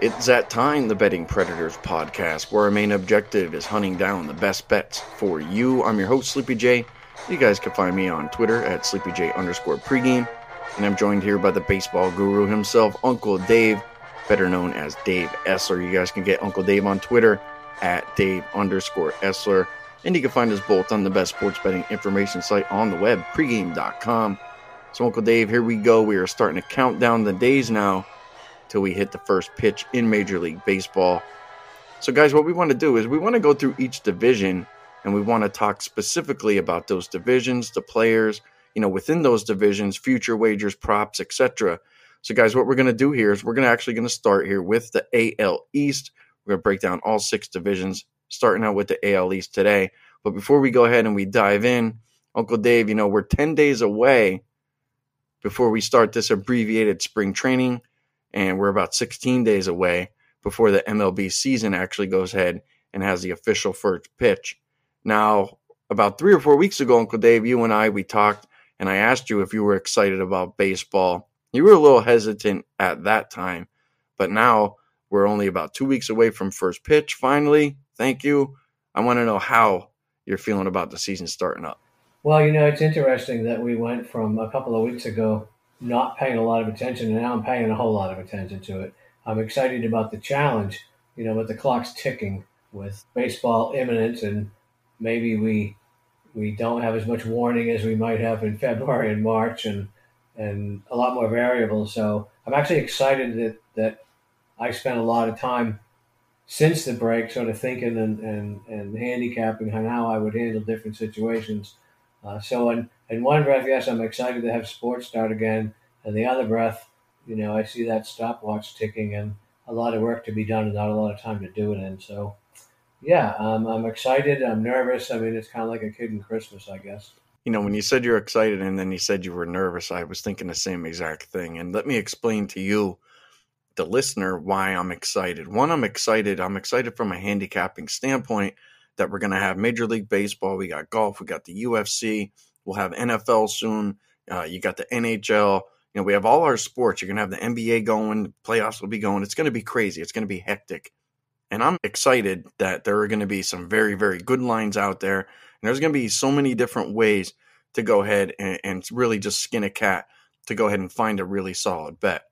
It's that time, the Betting Predators podcast, where our main objective is hunting down the best bets for you. I'm your host, Sleepy J. You guys can find me on Twitter at SleepyJ underscore pregame. And I'm joined here by the baseball guru himself, Uncle Dave, better known as Dave Essler. You guys can get Uncle Dave on Twitter at Dave underscore Essler. And you can find us both on the best sports betting information site on the web, pregame.com. So, Uncle Dave, here we go. We are starting to count down the days now till we hit the first pitch in Major League Baseball. So, guys, what we want to do is we want to go through each division and we want to talk specifically about those divisions, the players, you know, within those divisions, future wagers, props, etc. So, guys, what we're going to do here is we're going to actually going to start here with the AL East. We're going to break down all six divisions, starting out with the AL East today. But before we go ahead and we dive in, Uncle Dave, you know, we're 10 days away before we start this abbreviated spring training, and we're about 16 days away before the MLB season actually goes ahead and has the official first pitch. Now, about three or four weeks ago, Uncle Dave, you and I, we talked, and I asked you if you were excited about baseball. You were a little hesitant at that time, but now we're only about two weeks away from first pitch. Finally, thank you. I want to know how you're feeling about the season starting up. Well, you know, it's interesting that we went from a couple of weeks ago not paying a lot of attention, and now I'm paying a whole lot of attention to it. I'm excited about the challenge, you know, but the clock's ticking with baseball imminent, and maybe we we don't have as much warning as we might have in February and March, and and a lot more variables. So I'm actually excited that that I spent a lot of time since the break, sort of thinking and, and, and handicapping how I would handle different situations. Uh, so in, in one breath, yes, I'm excited to have sports start again. And the other breath, you know, I see that stopwatch ticking and a lot of work to be done and not a lot of time to do it in. So, yeah, um, I'm excited. I'm nervous. I mean, it's kind of like a kid in Christmas, I guess. You know, when you said you're excited and then you said you were nervous, I was thinking the same exact thing. And let me explain to you the listener why I'm excited. One, I'm excited. I'm excited from a handicapping standpoint that we're going to have Major League Baseball. We got golf. We got the UFC. We'll have NFL soon. Uh, you got the NHL. You know, we have all our sports. You're going to have the NBA going. The playoffs will be going. It's going to be crazy. It's going to be hectic. And I'm excited that there are going to be some very, very good lines out there. And there's going to be so many different ways to go ahead and, and really just skin a cat to go ahead and find a really solid bet.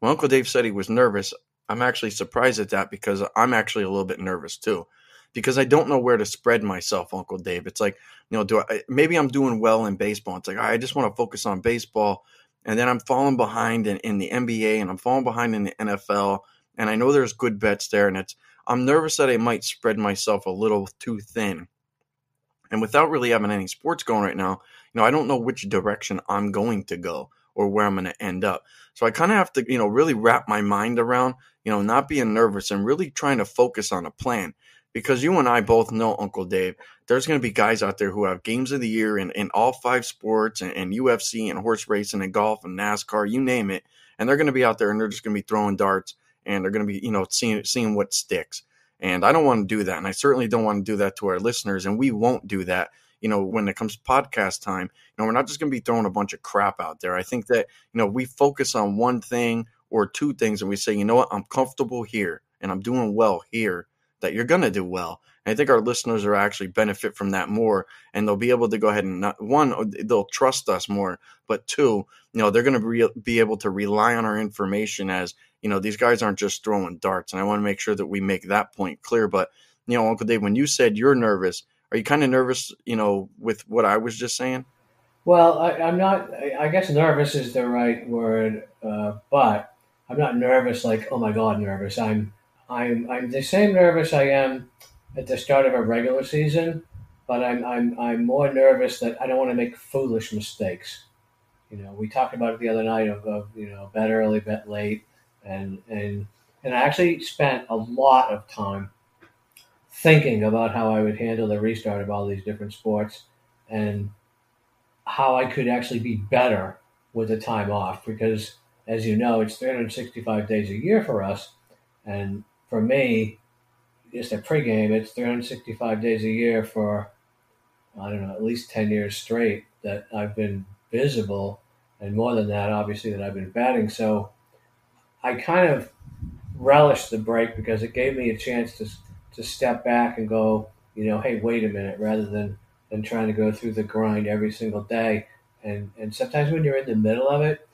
When Uncle Dave said he was nervous, I'm actually surprised at that because I'm actually a little bit nervous too. Because I don't know where to spread myself, Uncle Dave. It's like, you know, do I maybe I'm doing well in baseball. It's like I just want to focus on baseball. And then I'm falling behind in, in the NBA and I'm falling behind in the NFL. And I know there's good bets there. And it's I'm nervous that I might spread myself a little too thin. And without really having any sports going right now, you know, I don't know which direction I'm going to go or where I'm going to end up. So I kind of have to, you know, really wrap my mind around, you know, not being nervous and really trying to focus on a plan. Because you and I both know, Uncle Dave, there's going to be guys out there who have games of the year in, in all five sports and, and UFC and horse racing and golf and NASCAR, you name it. And they're going to be out there and they're just going to be throwing darts and they're going to be, you know, seeing, seeing what sticks. And I don't want to do that. And I certainly don't want to do that to our listeners. And we won't do that you know, when it comes to podcast time, you know, we're not just going to be throwing a bunch of crap out there. I think that, you know, we focus on one thing or two things and we say, you know what, I'm comfortable here and I'm doing well here, that you're going to do well. And I think our listeners are actually benefit from that more and they'll be able to go ahead and not, one, they'll trust us more, but two, you know, they're going to be able to rely on our information as, you know, these guys aren't just throwing darts. And I want to make sure that we make that point clear. But, you know, Uncle Dave, when you said you're nervous, are you kind of nervous, you know, with what I was just saying? Well, I, am not. I guess nervous is the right word, uh, but I'm not nervous like oh my god, nervous. I'm I'm I'm the same nervous I am at the start of a regular season, but I'm I'm I'm more nervous that I don't want to make foolish mistakes. You know, we talked about it the other night of, of you know bet early, bet late, and and and I actually spent a lot of time thinking about how I would handle the restart of all these different sports and how I could actually be better with the time off because as you know it's 365 days a year for us and for me just a pregame it's 365 days a year for I don't know at least 10 years straight that I've been visible and more than that obviously that I've been batting so I kind of relished the break because it gave me a chance to to step back and go, you know, hey, wait a minute, rather than than trying to go through the grind every single day. And and sometimes when you're in the middle of it,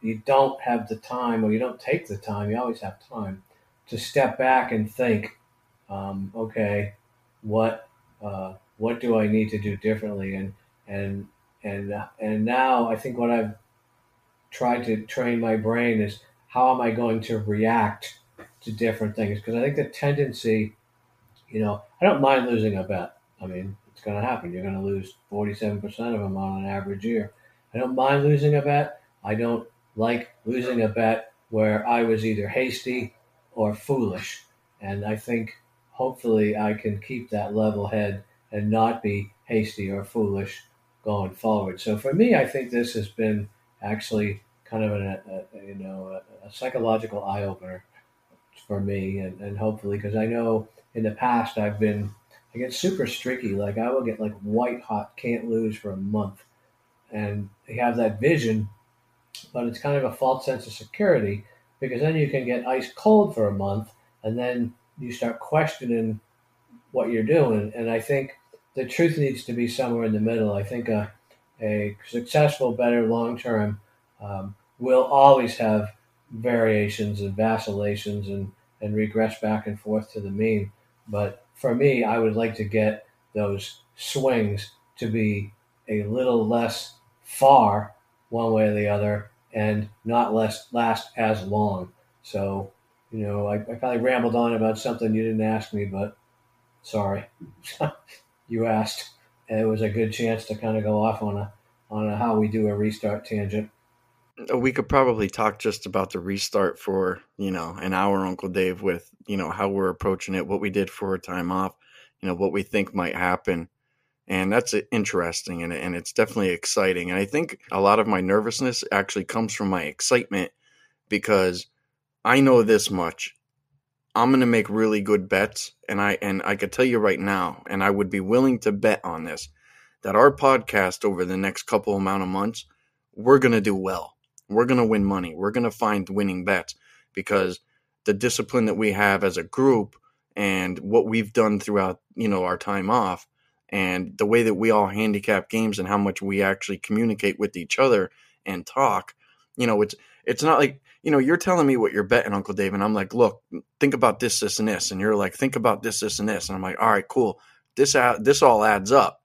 you don't have the time, or you don't take the time. You always have time to step back and think, um, okay, what uh, what do I need to do differently? And and and and now I think what I've tried to train my brain is how am I going to react to different things? Because I think the tendency, you know, I don't mind losing a bet. I mean, it's going to happen. You're going to lose 47% of them on an average year. I don't mind losing a bet. I don't like losing a bet where I was either hasty or foolish. And I think hopefully I can keep that level head and not be hasty or foolish going forward. So for me, I think this has been actually kind of a, a you know a, a psychological eye opener for me, and, and hopefully because I know in the past I've been I get super streaky. Like I will get like white hot, can't lose for a month, and you have that vision, but it's kind of a false sense of security because then you can get ice cold for a month, and then you start questioning what you're doing. And I think the truth needs to be somewhere in the middle. I think a, a successful, better long term um, will always have variations and vacillations and, and regress back and forth to the mean. But for me, I would like to get those swings to be a little less far one way or the other and not less last as long. So, you know, I, I probably rambled on about something you didn't ask me, but sorry. you asked. And it was a good chance to kind of go off on a on a how we do a restart tangent. We could probably talk just about the restart for you know an hour, Uncle Dave, with you know how we're approaching it, what we did for a time off, you know what we think might happen, and that's interesting and and it's definitely exciting. And I think a lot of my nervousness actually comes from my excitement because I know this much. I'm going to make really good bets and I and I could tell you right now and I would be willing to bet on this that our podcast over the next couple amount of months we're going to do well. We're going to win money. We're going to find winning bets because the discipline that we have as a group and what we've done throughout, you know, our time off and the way that we all handicap games and how much we actually communicate with each other and talk, you know, it's it's not like you know, you're telling me what you're betting, Uncle Dave, and I'm like, look, think about this, this, and this, and you're like, think about this, this, and this, and I'm like, all right, cool. This this all adds up,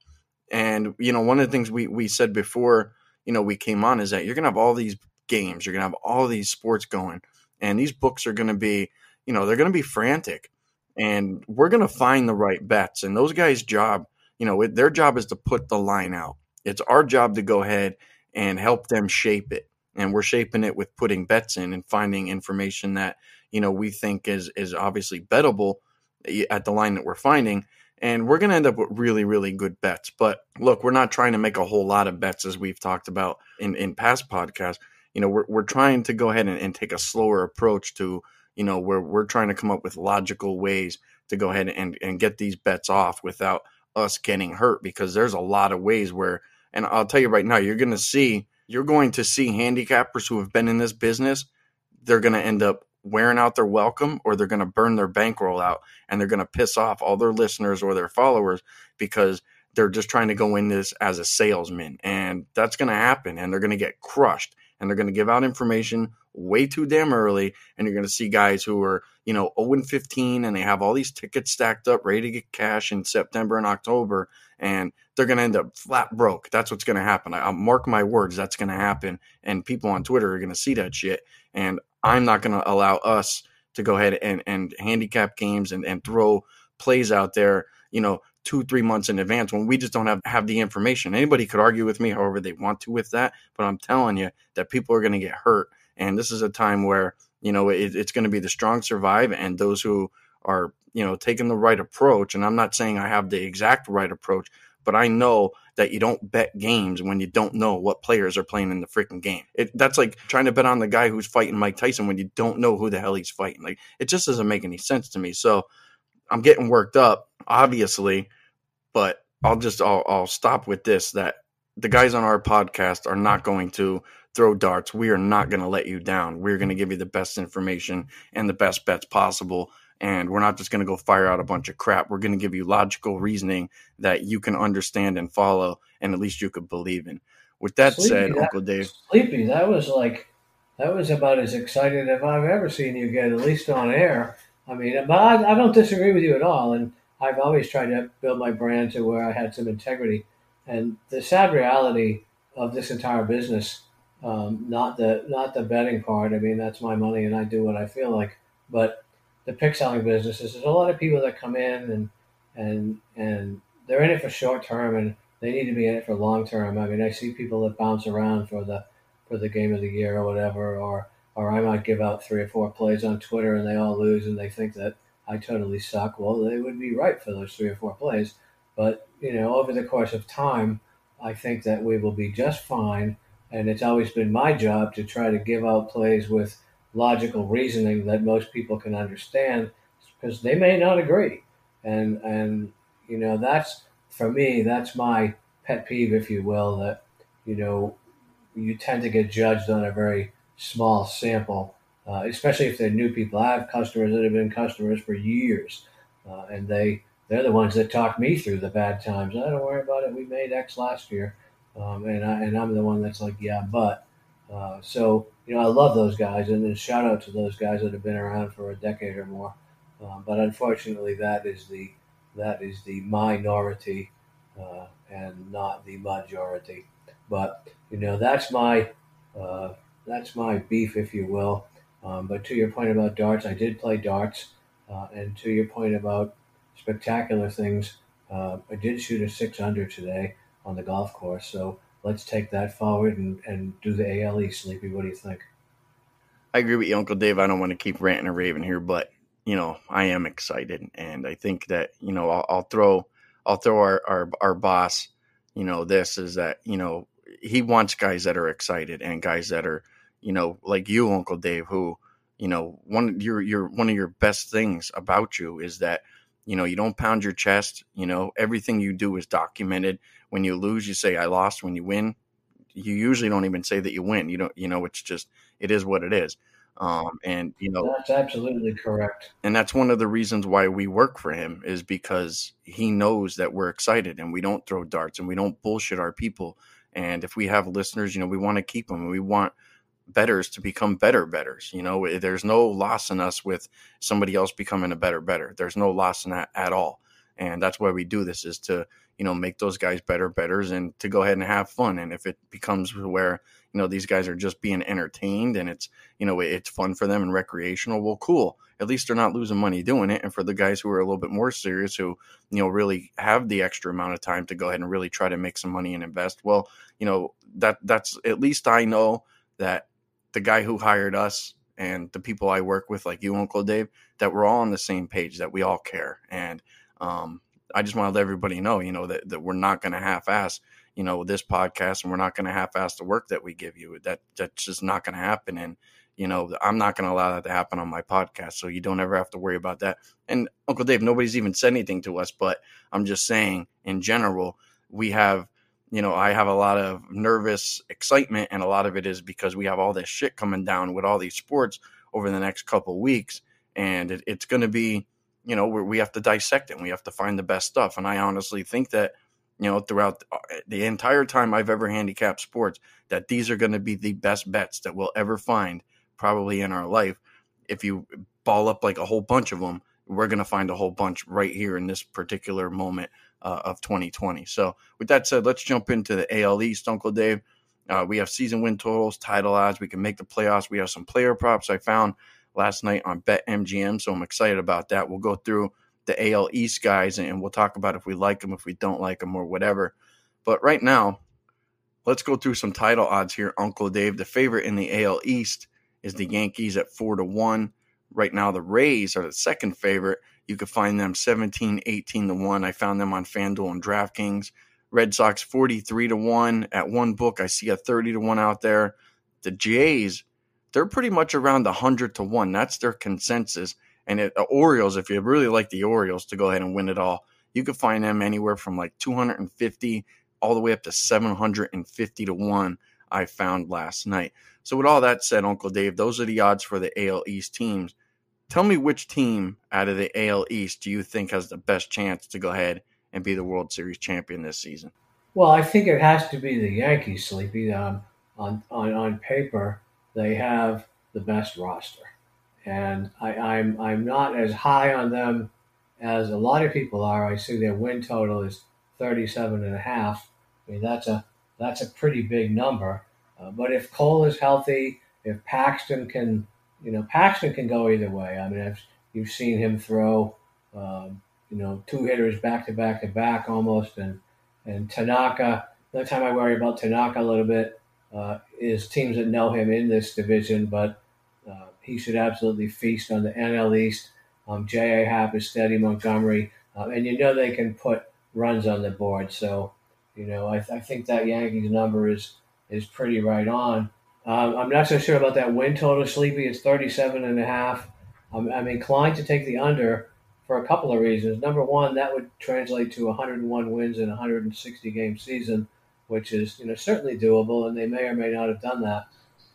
and you know, one of the things we we said before, you know, we came on is that you're gonna have all these games, you're gonna have all these sports going, and these books are gonna be, you know, they're gonna be frantic, and we're gonna find the right bets, and those guys' job, you know, their job is to put the line out. It's our job to go ahead and help them shape it. And we're shaping it with putting bets in and finding information that you know we think is is obviously bettable eh, at the line that we're finding. And we're going to end up with really really good bets. But look we're not trying to make a whole lot of bets as we've talked about in in past podcasts. You know we're, we're trying to go ahead and, and take a slower approach to you know where we're trying to come up with logical ways to go ahead and, and get these bets off without us getting hurt because there's a lot of ways where and i'll tell you right now you're going to see you're going to see handicappers who have been in this business, they're going to end up wearing out their welcome or they're going to burn their bankroll out and they're going to piss off all their listeners or their followers because they're just trying to go in this as a salesman. And that's going to happen and they're going to get crushed and they're going to give out information way too damn early. And you're going to see guys who are, you know, 0 15 and they have all these tickets stacked up ready to get cash in September and October. And they're going to end up flat broke. That's what's going to happen. I, will mark my words. That's going to happen. And people on Twitter are going to see that shit. And I'm not going to allow us to go ahead and, and handicap games and, and throw plays out there, you know, two, three months in advance when we just don't have, have the information. Anybody could argue with me however they want to with that. But I'm telling you that people are going to get hurt. And this is a time where, you know, it, it's going to be the strong survive and those who are, you know, taking the right approach. And I'm not saying I have the exact right approach, but I know that you don't bet games when you don't know what players are playing in the freaking game. It, that's like trying to bet on the guy who's fighting Mike Tyson when you don't know who the hell he's fighting. Like it just doesn't make any sense to me. So I'm getting worked up, obviously, but I'll just I'll, I'll stop with this that the guys on our podcast are not going to throw darts. We are not going to let you down. We're going to give you the best information and the best bets possible. And we're not just going to go fire out a bunch of crap. We're going to give you logical reasoning that you can understand and follow, and at least you could believe in. With that Sleepy, said, that, Uncle Dave. Sleepy, that was like, that was about as excited as I've ever seen you get, at least on air. I mean, but I, I don't disagree with you at all. And I've always tried to build my brand to where I had some integrity. And the sad reality of this entire business, um, not the not the betting part. I mean, that's my money, and I do what I feel like. But the pick selling business is there's a lot of people that come in and and and they're in it for short term, and they need to be in it for long term. I mean, I see people that bounce around for the for the game of the year or whatever, or or I might give out three or four plays on Twitter and they all lose and they think that I totally suck. Well, they would be right for those three or four plays. But, you know, over the course of time, I think that we will be just fine. And it's always been my job to try to give out plays with logical reasoning that most people can understand because they may not agree. And, and, you know, that's, for me, that's my pet peeve, if you will, that, you know, you tend to get judged on a very small sample, uh, especially if they're new people. I have customers that have been customers for years, uh, and they they're the ones that talk me through the bad times. I don't worry about it. We made X last year, um, and I and I'm the one that's like, yeah, but. Uh, so you know, I love those guys, and then shout out to those guys that have been around for a decade or more. Um, but unfortunately, that is the that is the minority uh, and not the majority. But you know, that's my uh, that's my beef, if you will. Um, but to your point about darts, I did play darts, uh, and to your point about spectacular things, uh, I did shoot a six under today on the golf course. So let's take that forward and, and do the ALE, Sleepy. What do you think? I agree with you, Uncle Dave. I don't want to keep ranting and raving here, but you know, I am excited, and I think that you know, I'll, I'll throw, I'll throw our, our our boss, you know, this is that you know he wants guys that are excited and guys that are you know, like you, Uncle Dave, who, you know, one your your one of your best things about you is that, you know, you don't pound your chest. You know, everything you do is documented. When you lose, you say I lost. When you win, you usually don't even say that you win. You don't, you know, it's just it is what it is. Um, and you know that's absolutely correct. And that's one of the reasons why we work for him is because he knows that we're excited and we don't throw darts and we don't bullshit our people. And if we have listeners, you know, we want to keep them. We want betters to become better betters. You know, there's no loss in us with somebody else becoming a better better. There's no loss in that at all. And that's why we do this is to, you know, make those guys better betters and to go ahead and have fun. And if it becomes where, you know, these guys are just being entertained and it's, you know, it's fun for them and recreational, well, cool. At least they're not losing money doing it. And for the guys who are a little bit more serious, who, you know, really have the extra amount of time to go ahead and really try to make some money and invest, well, you know, that that's at least I know that the guy who hired us and the people I work with, like you, Uncle Dave, that we're all on the same page, that we all care. And um, I just want to let everybody know, you know, that, that we're not going to half ass, you know, this podcast and we're not going to half ass the work that we give you. That That's just not going to happen. And, you know, I'm not going to allow that to happen on my podcast. So you don't ever have to worry about that. And Uncle Dave, nobody's even said anything to us, but I'm just saying in general, we have you know, I have a lot of nervous excitement, and a lot of it is because we have all this shit coming down with all these sports over the next couple weeks, and it, it's going to be, you know, we have to dissect it. and We have to find the best stuff, and I honestly think that, you know, throughout uh, the entire time I've ever handicapped sports, that these are going to be the best bets that we'll ever find, probably in our life. If you ball up like a whole bunch of them, we're going to find a whole bunch right here in this particular moment uh, of 2020. So, with that said, let's jump into the AL East, Uncle Dave. Uh, we have season win totals, title odds. We can make the playoffs. We have some player props I found last night on BetMGM, so I'm excited about that. We'll go through the AL East guys and we'll talk about if we like them, if we don't like them, or whatever. But right now, let's go through some title odds here, Uncle Dave. The favorite in the AL East is the Yankees at four to one. Right now, the Rays are the second favorite you could find them 17, 18 to 1. I found them on FanDuel and DraftKings. Red Sox 43 to 1 at one book. I see a 30 to 1 out there. The Jays, they're pretty much around 100 to 1. That's their consensus. And it, the Orioles, if you really like the Orioles to go ahead and win it all, you could find them anywhere from like 250 all the way up to 750 to 1 I found last night. So, with all that said, Uncle Dave, those are the odds for the AL East teams. Tell me which team out of the AL East do you think has the best chance to go ahead and be the World Series champion this season? Well, I think it has to be the Yankees, Sleepy. Um, on, on, on paper, they have the best roster. And I, I'm, I'm not as high on them as a lot of people are. I see their win total is 37 and a half. I mean, that's a, that's a pretty big number. Uh, but if Cole is healthy, if Paxton can, you know, Paxton can go either way. I mean, I've, you've seen him throw, um, you know, two hitters back to back to back almost, and and Tanaka. The time I worry about Tanaka a little bit uh, is teams that know him in this division, but uh, he should absolutely feast on the NL East. Um, J.A. Happ is steady, Montgomery, uh, and you know they can put runs on the board. So, you know, I, I think that Yankees number is is pretty right on. Um, I'm not so sure about that win total, Sleepy. It's 37 and a half. I'm, I'm inclined to take the under for a couple of reasons. Number one, that would translate to 101 wins in a 160 game season, which is you know certainly doable, and they may or may not have done that.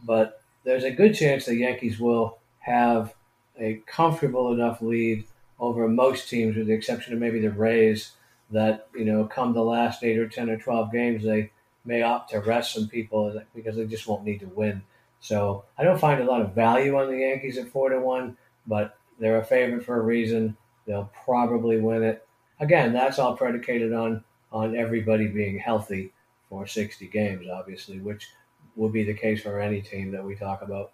But there's a good chance the Yankees will have a comfortable enough lead over most teams, with the exception of maybe the Rays, that you know come the last eight or ten or twelve games they may opt to rest some people because they just won't need to win. So I don't find a lot of value on the Yankees at four to one, but they're a favorite for a reason. They'll probably win it. Again, that's all predicated on on everybody being healthy for 60 games, obviously, which would be the case for any team that we talk about.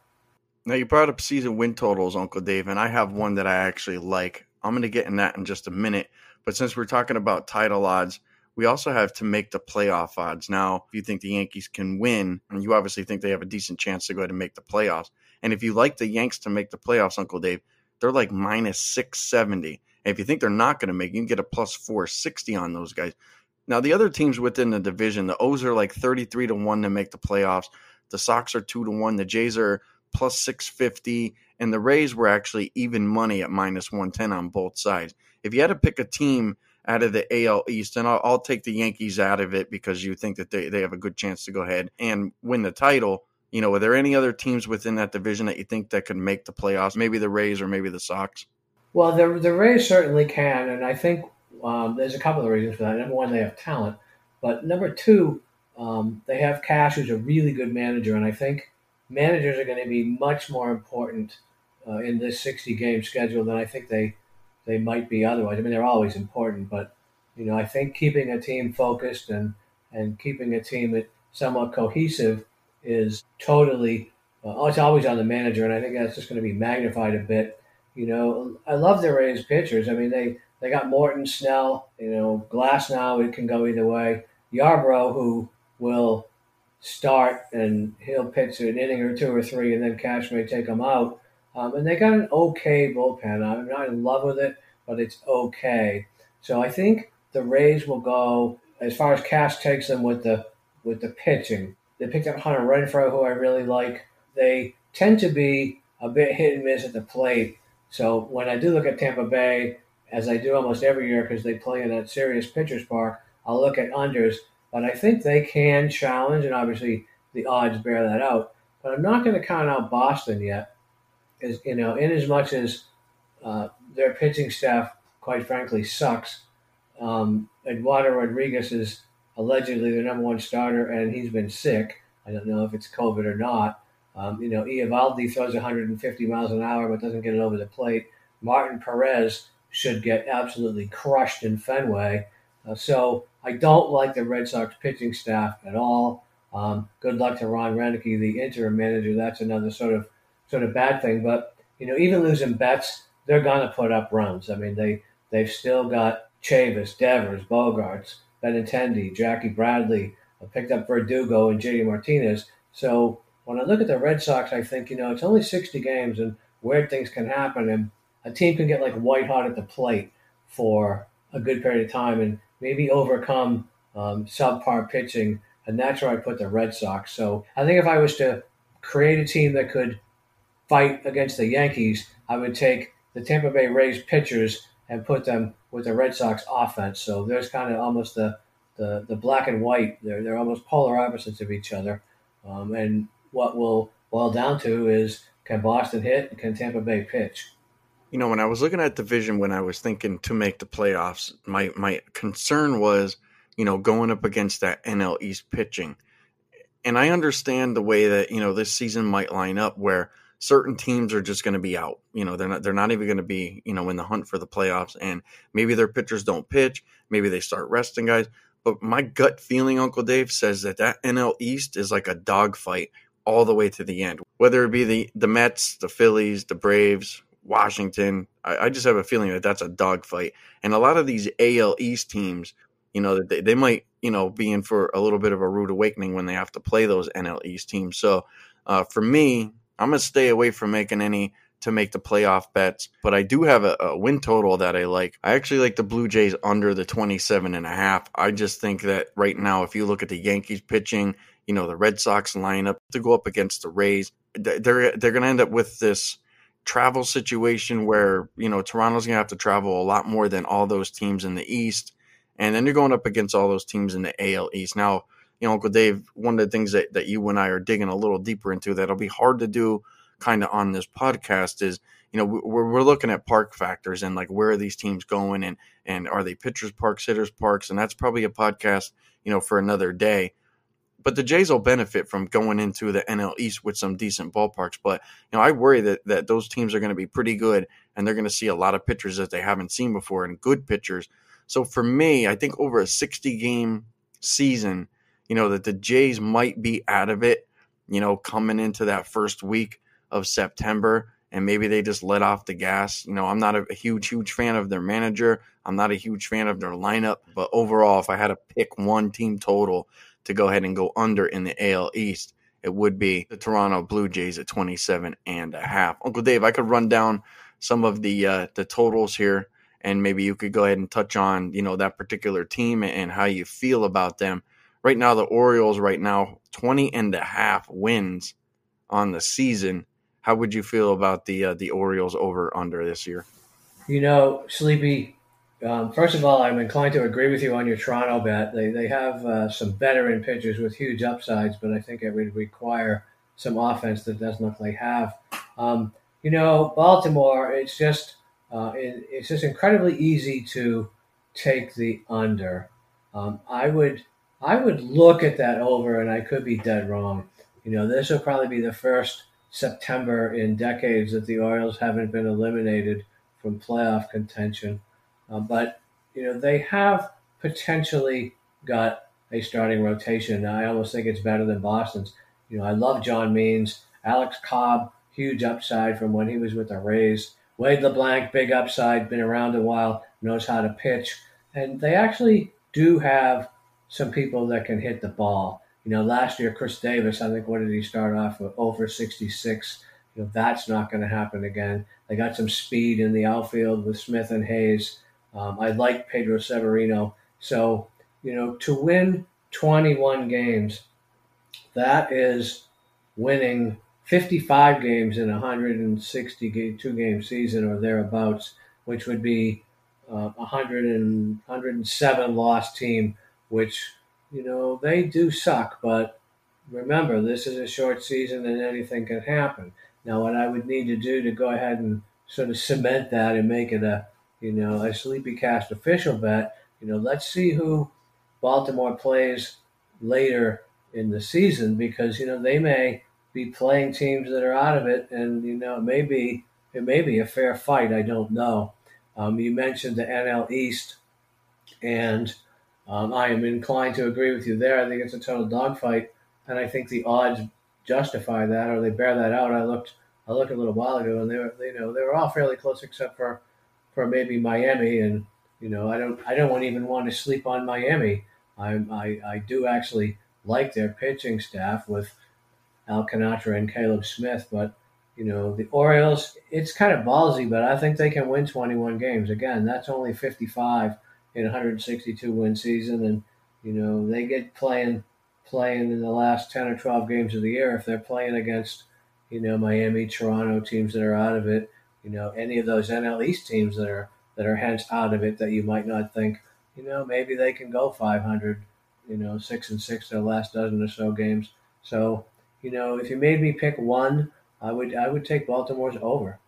Now you brought up season win totals, Uncle Dave, and I have one that I actually like. I'm going to get in that in just a minute. But since we're talking about title odds, we also have to make the playoff odds. Now, if you think the Yankees can win, and you obviously think they have a decent chance to go ahead and make the playoffs. And if you like the Yanks to make the playoffs, Uncle Dave, they're like minus 670. And if you think they're not going to make, you can get a plus 460 on those guys. Now, the other teams within the division, the O's are like 33 to 1 to make the playoffs. The Sox are 2 to 1. The Jays are plus 650. And the Rays were actually even money at minus 110 on both sides. If you had to pick a team out of the AL East, and I'll, I'll, take the Yankees out of it because you think that they, they have a good chance to go ahead and win the title. You know, are there any other teams within that division that you think that could make the playoffs? Maybe the Rays or maybe the Sox. Well, the the Rays certainly can, and I think um, there's a couple of reasons for that. Number one, they have talent, but number two, um, they have Cash, who's a really good manager, and I think managers are going to be much more important uh, in this 60 game schedule than I think they they might be otherwise. I mean, they're always important, but you know, I think keeping a team focused and and keeping a team somewhat cohesive is totally uh, it's always on the manager, and I think that's just going to be magnified a bit. You know, I love the Rays pitchers. I mean, they they got Morton, Snell, you know, Glasnow, It can go either way. Yarbrough, who will start and he'll pitch an inning or two or three, and then Cash may take him out. Um, and they got an okay bullpen. I'm not in love with it, but it's okay. So I think the Rays will go as far as Cash takes them with the with the pitching. They picked up Hunter Renfroe, who I really like. They tend to be a bit hit and miss at the plate. So when I do look at Tampa Bay, as I do almost every year because they play in that serious Pitchers Park, I'll look at unders. But I think they can challenge, and obviously the odds bear that out. But I'm not going to count out Boston yet is you know, in as much as uh, their pitching staff, quite frankly, sucks. Um, Eduardo Rodriguez is allegedly their number one starter, and he's been sick. I don't know if it's COVID or not. Um, you know, Eovaldi throws 150 miles an hour but doesn't get it over the plate. Martin Perez should get absolutely crushed in Fenway. Uh, so I don't like the Red Sox pitching staff at all. Um, good luck to Ron Roenicke, the interim manager. That's another sort of sort of bad thing. But you know, even losing Betts, they're gonna put up runs. I mean, they they've still got Chavis, Devers, Bogaerts, Benintendi, Jackie Bradley, I picked up Verdugo and JD Martinez. So when I look at the Red Sox, I think you know it's only 60 games and weird things can happen, and a team can get like white hot at the plate for a good period of time and maybe overcome um, subpar pitching, and that's where I put the Red Sox. So I think if I was to create a team that could fight against the Yankees, I would take the Tampa Bay Rays pitchers and put them with the Red Sox offense. So there's kind of almost the, the, the black and white. They're they're almost polar opposites of each other. Um, and what will boil down to is can Boston hit? Can Tampa Bay pitch? You know, when I was looking at the division, when I was thinking to make the playoffs, my my concern was, you know, going up against that NL East pitching. And I understand the way that you know this season might line up, where certain teams are just going to be out. You know, they're not they're not even going to be you know in the hunt for the playoffs, and maybe their pitchers don't pitch. Maybe they start resting guys. But my gut feeling, Uncle Dave, says that that NL East is like a dogfight all the way to the end. Whether it be the the Mets, the Phillies, the Braves, Washington, I, I just have a feeling that that's a dogfight. And a lot of these AL East teams, you know, they, they might you know be in for a little bit of a rude awakening when they have to play those NL East teams. So uh, for me, I'm gonna stay away from making any to make the playoff bets, but I do have a, a, win total that I like. I actually like the Blue Jays under the 27 and a half. I just think that right now, if you look at the Yankees pitching, you know, the Red Sox lineup to go up against the Rays, they're, they're going to end up with this travel situation where, you know, Toronto's going to have to travel a lot more than all those teams in the East. And then you're going up against all those teams in the AL East. Now, you know, Uncle Dave, one of the things that, that you and I are digging a little deeper into that'll be hard to do kind of on this podcast is you know we're, we're looking at park factors and like where are these teams going and and are they pitchers parks hitters parks and that's probably a podcast you know for another day but the Jays will benefit from going into the NL East with some decent ballparks. But you know, I worry that that those teams are going to be pretty good, and they're going to see a lot of pitchers that they haven't seen before, and good pitchers. So for me, I think over a sixty game season, you know, that the Jays might be out of it. You know, coming into that first week, of September and maybe they just let off the gas. You know, I'm not a, a, huge, huge fan of their manager. I'm not a huge fan of their lineup. But overall, if I had to pick one team total to go ahead and go under in the AL East, it would be the Toronto Blue Jays at 27 and a half. Uncle Dave, I could run down some of the uh, the totals here, and maybe you could go ahead and touch on you know that particular team and how you feel about them. Right now, the Orioles right now 20 and a half wins on the season how would you feel about the uh, the Orioles over under this year? You know, Sleepy. Um, first of all, I'm inclined to agree with you on your Toronto bet. They they have uh, some veteran pitchers with huge upsides, but I think it would require some offense that doesn't look like have. Um, you know, Baltimore. It's just uh, it, it's just incredibly easy to take the under. Um, I would I would look at that over, and I could be dead wrong. You know, this will probably be the first September in decades that the Orioles haven't been eliminated from playoff contention. Uh, but, you know, they have potentially got a starting rotation. I almost think it's better than Boston's. You know, I love John Means, Alex Cobb, huge upside from when he was with the Rays. Wade LeBlanc, big upside, been around a while, knows how to pitch. And they actually do have some people that can hit the ball. You know, last year, Chris Davis, I think, what did he start off with? Over 66. You know, that's not going to happen again. They got some speed in the outfield with Smith and Hays. Um, I like Pedro Severino. So, you know, to win 21 games, that is winning 55 games in a 162 game season or thereabouts, which would be uh, 100 and, 107 lost team, which you know, they do suck, but remember, this is a short season and anything can happen. Now, what I would need to do to go ahead and sort of cement that and make it a, you know, a sleepy cast official bet, you know, let's see who Baltimore plays later in the season because, you know, they may be playing teams that are out of it and, you know, it may be, it may be a fair fight. I don't know. Um, you mentioned the NL East and, um, I am inclined to agree with you there. I think it's a total dogfight, and I think the odds justify that or they bear that out. I looked I looked a little while ago, and they were you know they were all fairly close except for for maybe Miami, and you know I don't I don't even want to sleep on Miami. I I, I do actually like their pitching staff with Al Alcantara and Caleb Smith, but you know the Orioles it's kind of ballsy, but I think they can win 21 games. Again, that's only 55 in 162 win season, and you know they get playing playing in the last 10 or 12 games of the year if they're playing against you know Miami, Toronto teams that are out of it, you know any of those NL East teams that are that are hence out of it that you might not think you know, maybe they can go 500, you know, six and six their last dozen or so games. So, you know, if you made me pick one, I would I would take Baltimore's over.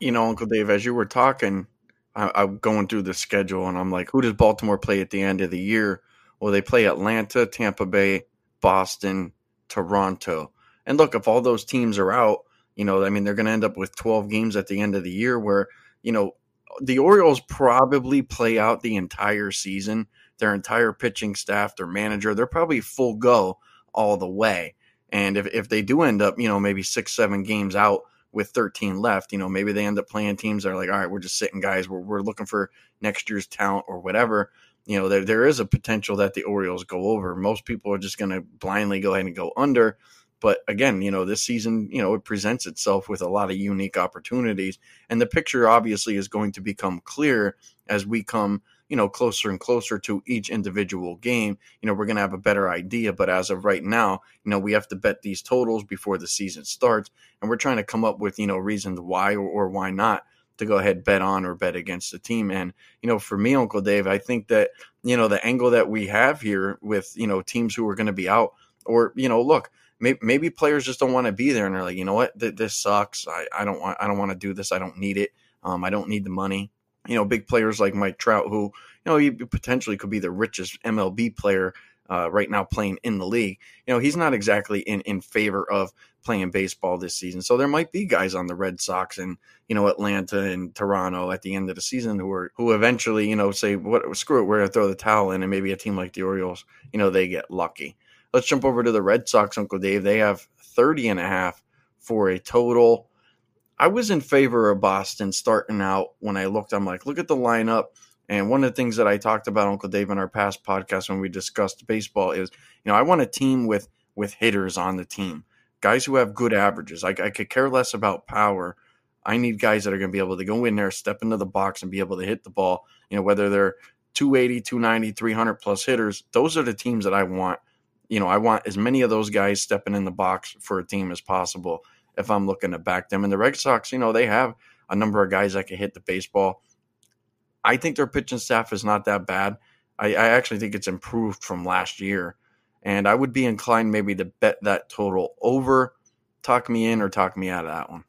You know, Uncle Dave, as you were talking, I, am going through the schedule and I'm like, who does Baltimore play at the end of the year? Well, they play Atlanta, Tampa Bay, Boston, Toronto. And look, if all those teams are out, you know, I mean, they're going to end up with 12 games at the end of the year where, you know, the Orioles probably play out the entire season, their entire pitching staff, their manager, they're probably full go all the way. And if, if they do end up, you know, maybe six, seven games out with 13 left, you know, maybe they end up playing teams that are like, all right, we're just sitting guys, we're, we're looking for next year's talent or whatever. You know, there, there is a potential that the Orioles go over. Most people are just going to blindly go ahead and go under. But again, you know, this season, you know, it presents itself with a lot of unique opportunities. And the picture obviously is going to become clear as we come, you know, closer and closer to each individual game. You know, we're going to have a better idea. But as of right now, you know, we have to bet these totals before the season starts. And we're trying to come up with, you know, reasons why or, or why not to go ahead bet on or bet against the team. And you know, for me, Uncle Dave, I think that you know the angle that we have here with you know teams who are going to be out, or you know, look, maybe, maybe players just don't want to be there and they're like, you know what, Th- this sucks. I, I don't want I don't want to do this. I don't need it. Um, I don't need the money. You know, big players like Mike Trout, who you know he potentially could be the richest MLB player uh, right now playing in the league. You know, he's not exactly in in favor of playing baseball this season. So there might be guys on the Red Sox and you know Atlanta and Toronto at the end of the season who are who eventually you know say what screw it we're gonna throw the towel in and maybe a team like the Orioles you know they get lucky. Let's jump over to the Red Sox, Uncle Dave. They have 30 and a half for a total. I was in favor of Boston starting out when I looked. I'm like, look at the lineup. And one of the things that I talked about, Uncle Dave, in our past podcast when we discussed baseball is, you know, I want a team with with hitters on the team, guys who have good averages. I, I could care less about power. I need guys that are going to be able to go in there, step into the box, and be able to hit the ball. You know, whether they're 280, 290, 300 plus hitters, those are the teams that I want you know, I want as many of those guys stepping in the box for a team as possible if I'm looking to back them. And the Red Sox, you know, they have a number of guys that can hit the baseball. I think their pitching staff is not that bad. I, I actually think it's improved from last year. And I would be inclined maybe to bet that total over. Talk me in or talk me out of that one.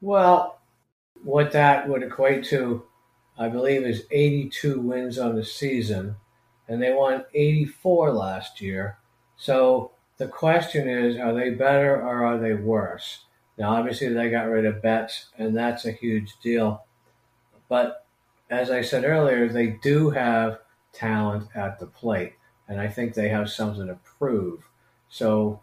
Well, what that would equate to, I believe, is 82 wins on the season. And they won 84 last year. So the question is, are they better or are they worse? Now, obviously, they got rid of Betts, and that's a huge deal. But as I said earlier, they do have talent at the plate, and I think they have something to prove. So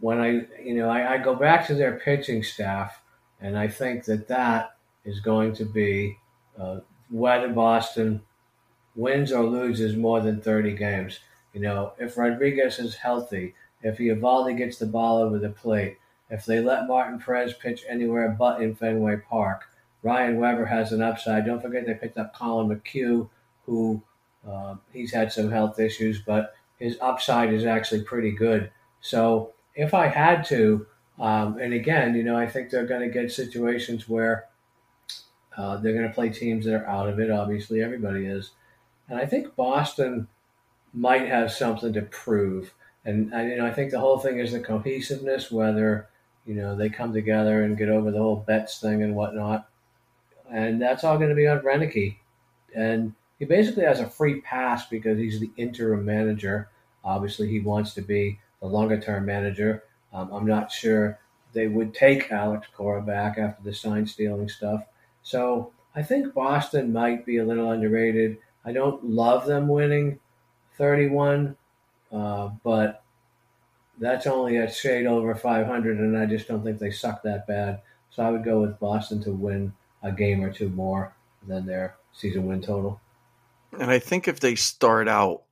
when I, you know, I, I go back to their pitching staff, and I think that that is going to be uh, whether Boston wins or loses more than 30 games. You know, if Rodriguez is healthy, if Eovaldi gets the ball over the plate, if they let Martin Perez pitch anywhere but in Fenway Park, Ryan Weber has an upside. Don't forget they picked up Collin McHugh, who uh, he's had some health issues, but his upside is actually pretty good. So if I had to, um, and again, you know, I think they're going to get situations where uh, they're going to play teams that are out of it. Obviously, everybody is, and I think Boston might have something to prove. And, and you know, I think the whole thing is the cohesiveness, whether you know they come together and get over the whole Betts thing and whatnot. And that's all going to be on Roenicke. And he basically has a free pass because he's the interim manager. Obviously, he wants to be the longer term manager. Um, I'm not sure they would take Alex Cora back after the sign stealing stuff. So I think Boston might be a little underrated. I don't love them winning, 31, uh, but that's only a shade over 500, and I just don't think they suck that bad. So I would go with Boston to win a game or two more than their season win total. And I think if they start out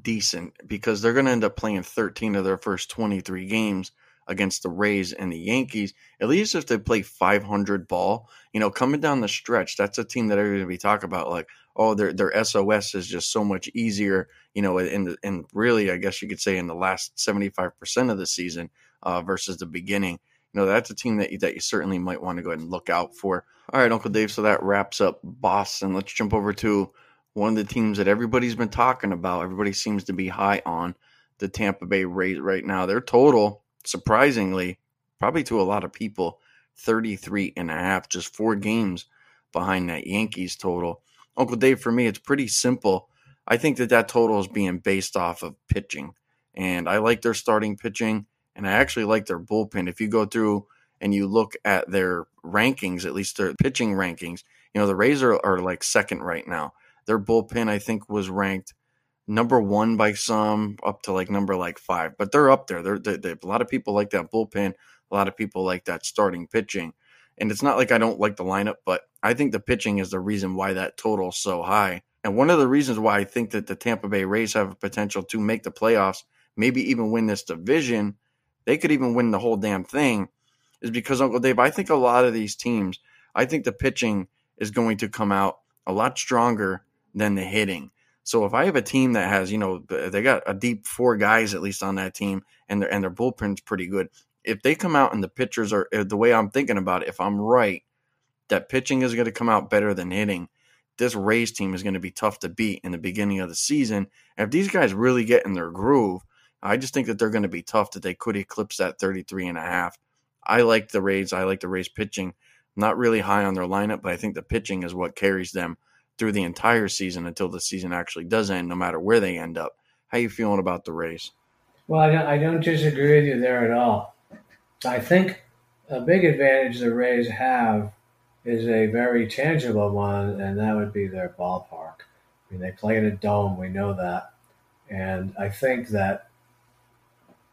decent, because they're going to end up playing 13 of their first 23 games against the Rays and the Yankees, at least if they play 500 ball, you know, coming down the stretch, that's a team that everybody be talking about. Like, oh, their their SOS is just so much easier, you know, in and really, I guess you could say in the last 75% of the season uh, versus the beginning. You know, that's a team that you, that you certainly might want to go ahead and look out for. All right, Uncle Dave. So that wraps up Boston. Let's jump over to one of the teams that everybody's been talking about, everybody seems to be high on the Tampa Bay Rays right now. Their total, surprisingly, probably to a lot of people, 33 and a half, just four games behind that Yankees total. Uncle Dave, for me, it's pretty simple. I think that that total is being based off of pitching. And I like their starting pitching, and I actually like their bullpen. If you go through and you look at their rankings, at least their pitching rankings, you know, the Rays are, are like second right now. Their bullpen, I think, was ranked number one by some, up to like number like five, but they're up there. They're, they, they, a lot of people like that bullpen. A lot of people like that starting pitching. And it's not like I don't like the lineup, but I think the pitching is the reason why that total is so high. And one of the reasons why I think that the Tampa Bay Rays have a potential to make the playoffs, maybe even win this division, they could even win the whole damn thing, is because Uncle Dave, I think a lot of these teams, I think the pitching is going to come out a lot stronger than the hitting. So if I have a team that has, you know, they got a deep four guys at least on that team, and their and their bullpen's pretty good. If they come out and the pitchers are eh, the way I'm thinking about it, if I'm right, that pitching is going to come out better than hitting. This Rays team is going to be tough to beat in the beginning of the season. And if these guys really get in their groove, I just think that they're going to be tough that they could eclipse that 33 and a half. I like the Rays. I like the Rays pitching. not really high on their lineup, but I think the pitching is what carries them through the entire season until the season actually does end, no matter where they end up. How you feeling about the Rays? Well, I don't, I don't disagree with you there at all. I think a big advantage the Rays have is a very tangible one, and that would be their ballpark. I mean, they play in a dome, we know that. And I think that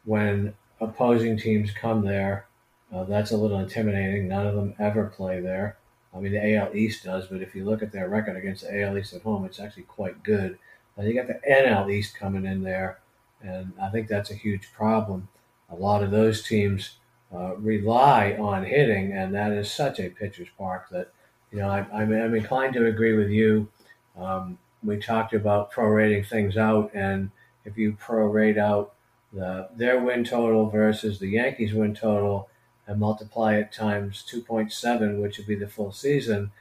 when opposing teams come there, uh, that's a little intimidating. None of them ever play there. I mean, the AL East does, but if you look at their record against the AL East at home, it's actually quite good. And you got the NL East coming in there, and I think that's a huge problem. A lot of those teams uh, rely on hitting, and that is such a pitcher's park that, you know, I, I'm, I'm inclined to agree with you. Um, we talked about prorating things out, and if you prorate out the, their win total versus the Yankees win total and multiply it times 2.7, which would be the full season,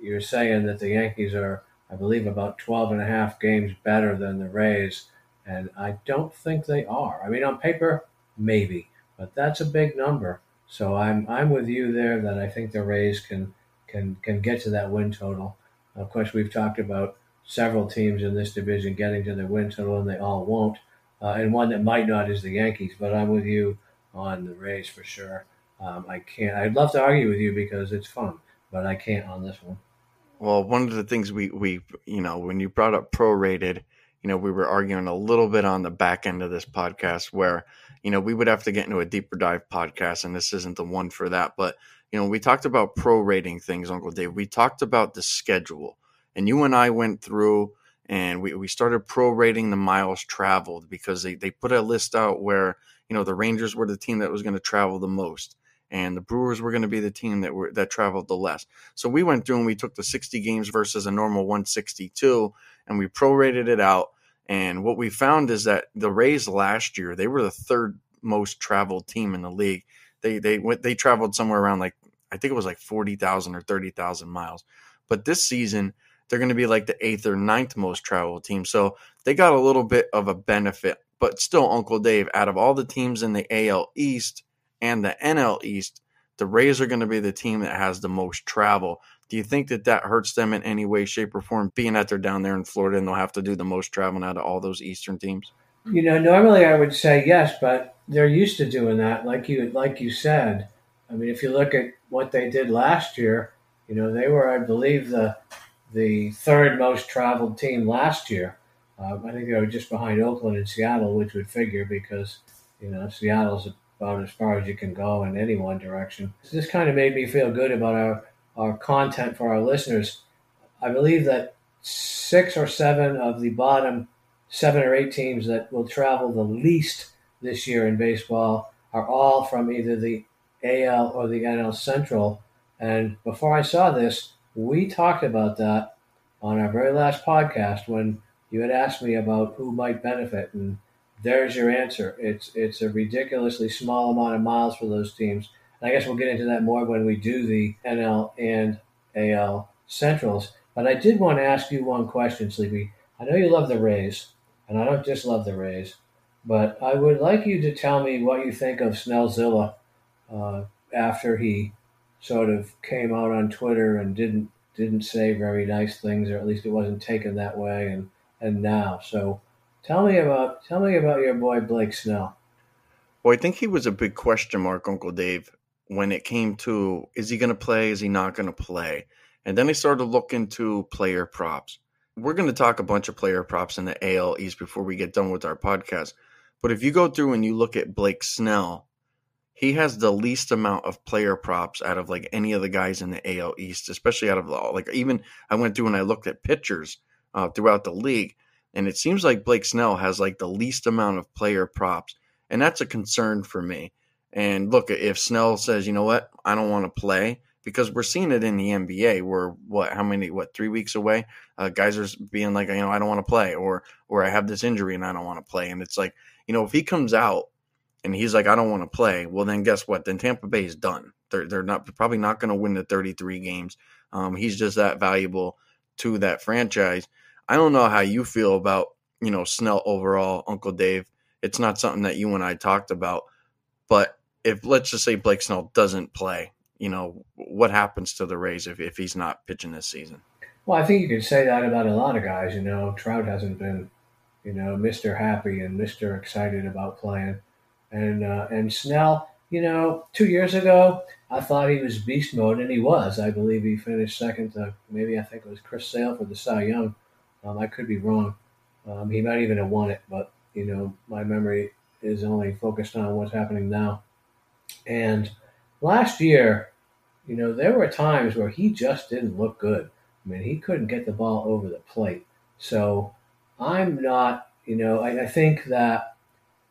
you're saying that the Yankees are, I believe, about 12 and a half games better than the Rays. And I don't think they are. I mean, on paper, maybe but that's a big number. So I'm I'm with you there that I think the Rays can can can get to that win total. Of course, we've talked about several teams in this division getting to the win total, and they all won't. Uh, and one that might not is the Yankees. But I'm with you on the Rays for sure. Um, I can't. I'd love to argue with you because it's fun, but I can't on this one. Well, one of the things we we you know when you brought up prorated, you know we were arguing a little bit on the back end of this podcast where you know, we would have to get into a deeper dive podcast, and this isn't the one for that. But, you know, we talked about prorating things, Uncle Dave. We talked about the schedule, and you and I went through and we, we started prorating the miles traveled because they, they put a list out where, you know, the Rangers were the team that was going to travel the most and the Brewers were going to be the team that were that traveled the less. So we went through and we took the 60 games versus a normal 162 and we prorated it out and what we found is that the Rays last year, they were the third most traveled team in the league. They they went they traveled somewhere around like I think it was like 40,000 or 30,000 miles. But this season, they're going to be like the eighth or ninth most traveled team. So they got a little bit of a benefit. But still, Uncle Dave, out of all the teams in the AL East and the NL East, the Rays are going to be the team that has the most travel. Do you think that that hurts them in any way, shape, or form, being that they're down there in Florida and they'll have to do the most traveling out of all those Eastern teams? You know, normally I would say yes, but they're used to doing that, like you like you said. I mean, if you look at what they did last year, you know, they were, I believe, the the third most traveled team last year. Uh, I think they were just behind Oakland and Seattle, which would figure because you know Seattle's about as far as you can go in any one direction. This kind of made me feel good about our our content for our listeners. I believe that six or seven of the bottom seven or eight teams that will travel the least this year in baseball are all from either the AL or the NL Central. And before I saw this, we talked about that on our very last podcast when you had asked me about who might benefit, and there's your answer. It's it's a ridiculously small amount of miles for those teams. I guess we'll get into that more when we do the NL and AL Centrals. But I did want to ask you one question, Sleepy. I know you love the Rays, and I don't just love the Rays, but I would like you to tell me what you think of Snellzilla uh, after he sort of came out on Twitter and didn't didn't say very nice things, or at least it wasn't taken that way, and and now. So tell me about tell me about your boy Blake Snell. Well, I think he was a big question mark, Uncle Dave, when it came to is he going to play, is he not going to play, and then I started to look into player props. We're going to talk a bunch of player props in the AL East before we get done with our podcast. But if you go through and you look at Blake Snell, he has the least amount of player props out of like any of the guys in the AL East, especially out of the like even I went through and I looked at pitchers uh, throughout the league, and it seems like Blake Snell has like the least amount of player props, and that's a concern for me. And look, if Snell says, you know what, I don't want to play, because we're seeing it in the NBA. We're what, how many, what, three weeks away? Uh, guys are being like, you know, I don't want to play, or or I have this injury and I don't want to play. And it's like, you know, if he comes out and he's like, I don't want to play. Well, then guess what? Then Tampa Bay is done. They're they're not probably not going to win the 33 games. Um, he's just that valuable to that franchise. I don't know how you feel about you know Snell overall, Uncle Dave. It's not something that you and I talked about, but if let's just say Blake Snell doesn't play, you know what happens to the Rays if, if he's not pitching this season? Well, I think you could say that about a lot of guys. You know, Trout hasn't been, you know, Mister Happy and Mister Excited about playing and uh, and Snell, you know, two years ago, I thought he was beast mode, and he was. I believe he finished second to maybe I think it was Chris Sale for the Cy Young. Um, I could be wrong. Um, he might even have won it, but you know, my memory is only focused on what's happening now. And last year, you know, there were times where he just didn't look good. I mean, he couldn't get the ball over the plate. So I'm not, you know, I, I think that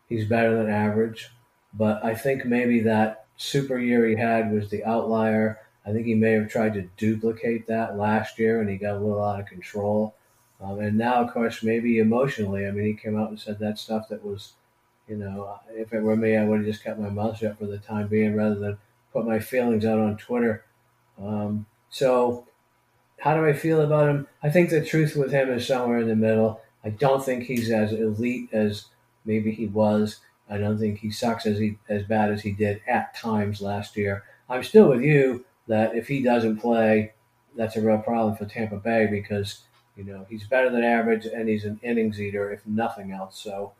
he's better than average. But I think maybe that super year he had was the outlier. I think he may have tried to duplicate that last year and he got a little out of control. Um, and now, of course, maybe emotionally, I mean, he came out and said that stuff that was, you know, if it were me, I would have just kept my mouth shut for the time being rather than put my feelings out on Twitter. Um, so, how do I feel about him? I think the truth with him is somewhere in the middle. I don't think he's as elite as Maybe he was. I don't think he sucks as he as bad as he did at times last year. I'm still with you that if he doesn't play, that's a real problem for Tampa Bay because you know he's better than average and he's an innings eater if nothing else. So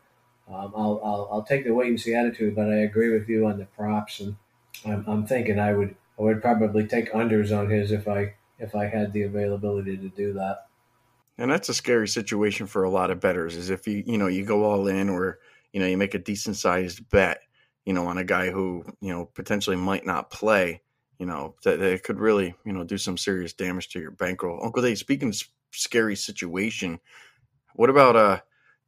um, I'll, I'll I'll take the wait and see attitude, but I agree with you on the props and I'm, I'm thinking I would I would probably take unders on his if I if I had the availability to do that. And that's a scary situation for a lot of bettors. Is if you you know you go all in or you know you make a decent sized bet, you know, on a guy who you know potentially might not play, you know, that, that could really you know do some serious damage to your bankroll. Uncle Dave, speaking of scary situation, what about uh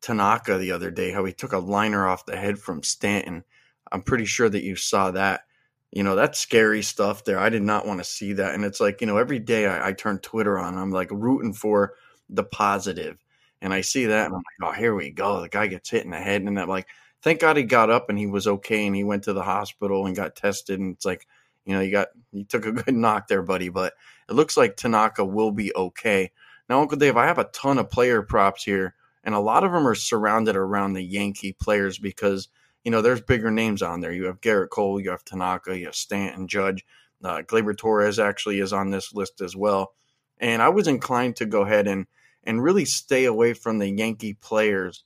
Tanaka the other day? How he took a liner off the head from Stanton. I'm pretty sure that you saw that. You know, that's scary stuff there. I did not want to see that. And it's like, you know, every day I, I turn Twitter on, I'm like rooting for the positive. And I see that and I'm like, oh, here we go. The guy gets hit in the head. And I'm like, thank God he got up and he was okay and he went to the hospital and got tested. And it's like, you know, you got, you took a good knock there, buddy. But it looks like Tanaka will be okay. Now, Uncle Dave, I have a ton of player props here, and a lot of them are surrounded around the Yankee players because, you know, there's bigger names on there. You have Gerrit Cole, you have Tanaka, you have Stanton, Judge. Uh, Gleyber Torres actually is on this list as well. And I was inclined to go ahead and and really stay away from the Yankee players,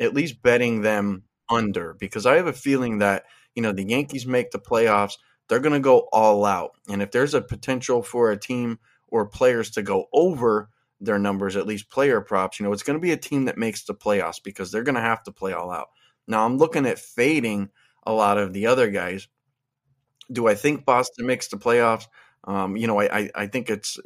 at least betting them under, because I have a feeling that, you know, the Yankees make the playoffs, they're going to go all out. And if there's a potential for a team or players to go over their numbers, at least player props, you know, it's going to be a team that makes the playoffs because they're going to have to play all out. Now, I'm looking at fading a lot of the other guys. Do I think Boston makes the playoffs? Um, you know, I, I, I think it's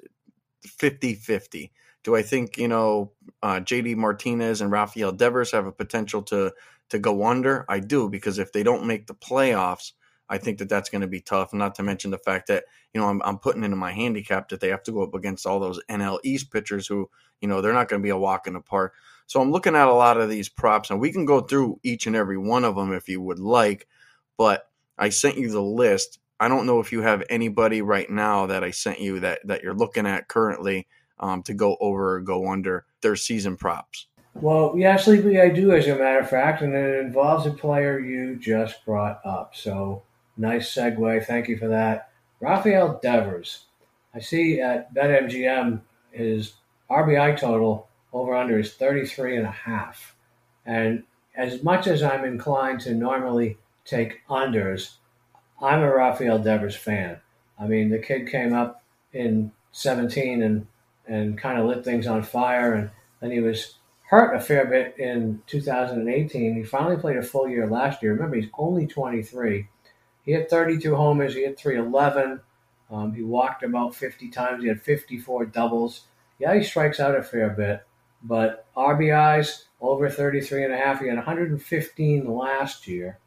50 50. Do I think you know uh, JD Martinez and Rafael Devers have a potential to to go under? I do because if they don't make the playoffs, I think that that's going to be tough. Not to mention the fact that you know I'm, I'm putting into my handicap that they have to go up against all those NL East pitchers who you know they're not going to be a walk in the park. So I'm looking at a lot of these props, and we can go through each and every one of them if you would like. But I sent you the list. I don't know if you have anybody right now that I sent you that that you're looking at currently um, to go over or go under their season props? Well, yes, Sleepy, I do, as a matter of fact, and it involves a player you just brought up. So nice segue. Thank you for that. Rafael Devers. I see at BetMGM his RBI total over under is 33 and a half. And as much as I'm inclined to normally take unders, I'm a Rafael Devers fan. I mean, the kid came up in 17 and and kind of lit things on fire, and then he was hurt a fair bit in 2018. He finally played a full year last year. Remember, he's only 23. He had 32 homers. He had 311. Um, he walked about 50 times. He had 54 doubles. Yeah, he strikes out a fair bit, but RBIs over 33 and a half. He had 115 last year.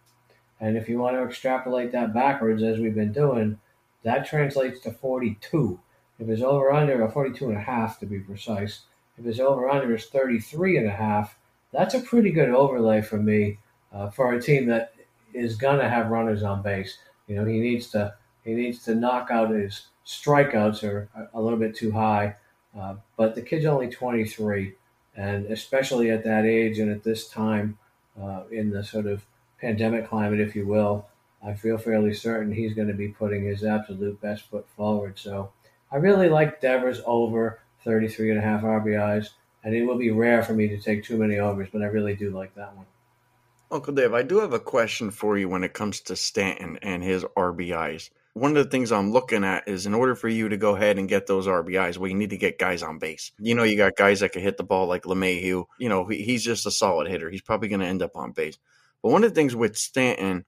And if you want to extrapolate that backwards, as we've been doing, that translates to 42. If his over under, or 42 and a half to be precise, if his over under is 33 and a half, that's a pretty good overlay for me uh, for a team that is going to have runners on base. You know, he needs to he needs to knock out his strikeouts are a little bit too high. Uh, but the kid's only 23, and especially at that age and at this time uh, in the sort of pandemic climate, if you will, I feel fairly certain he's going to be putting his absolute best foot forward. So I really like Devers over 33 and a half RBIs, and it will be rare for me to take too many overs, but I really do like that one. Uncle Dave, I do have a question for you when it comes to Stanton and his RBIs. One of the things I'm looking at is in order for you to go ahead and get those RBIs, you need to get guys on base. You know, you got guys that can hit the ball like LeMahieu. You know, he's just a solid hitter. He's probably going to end up on base. But one of the things with Stanton,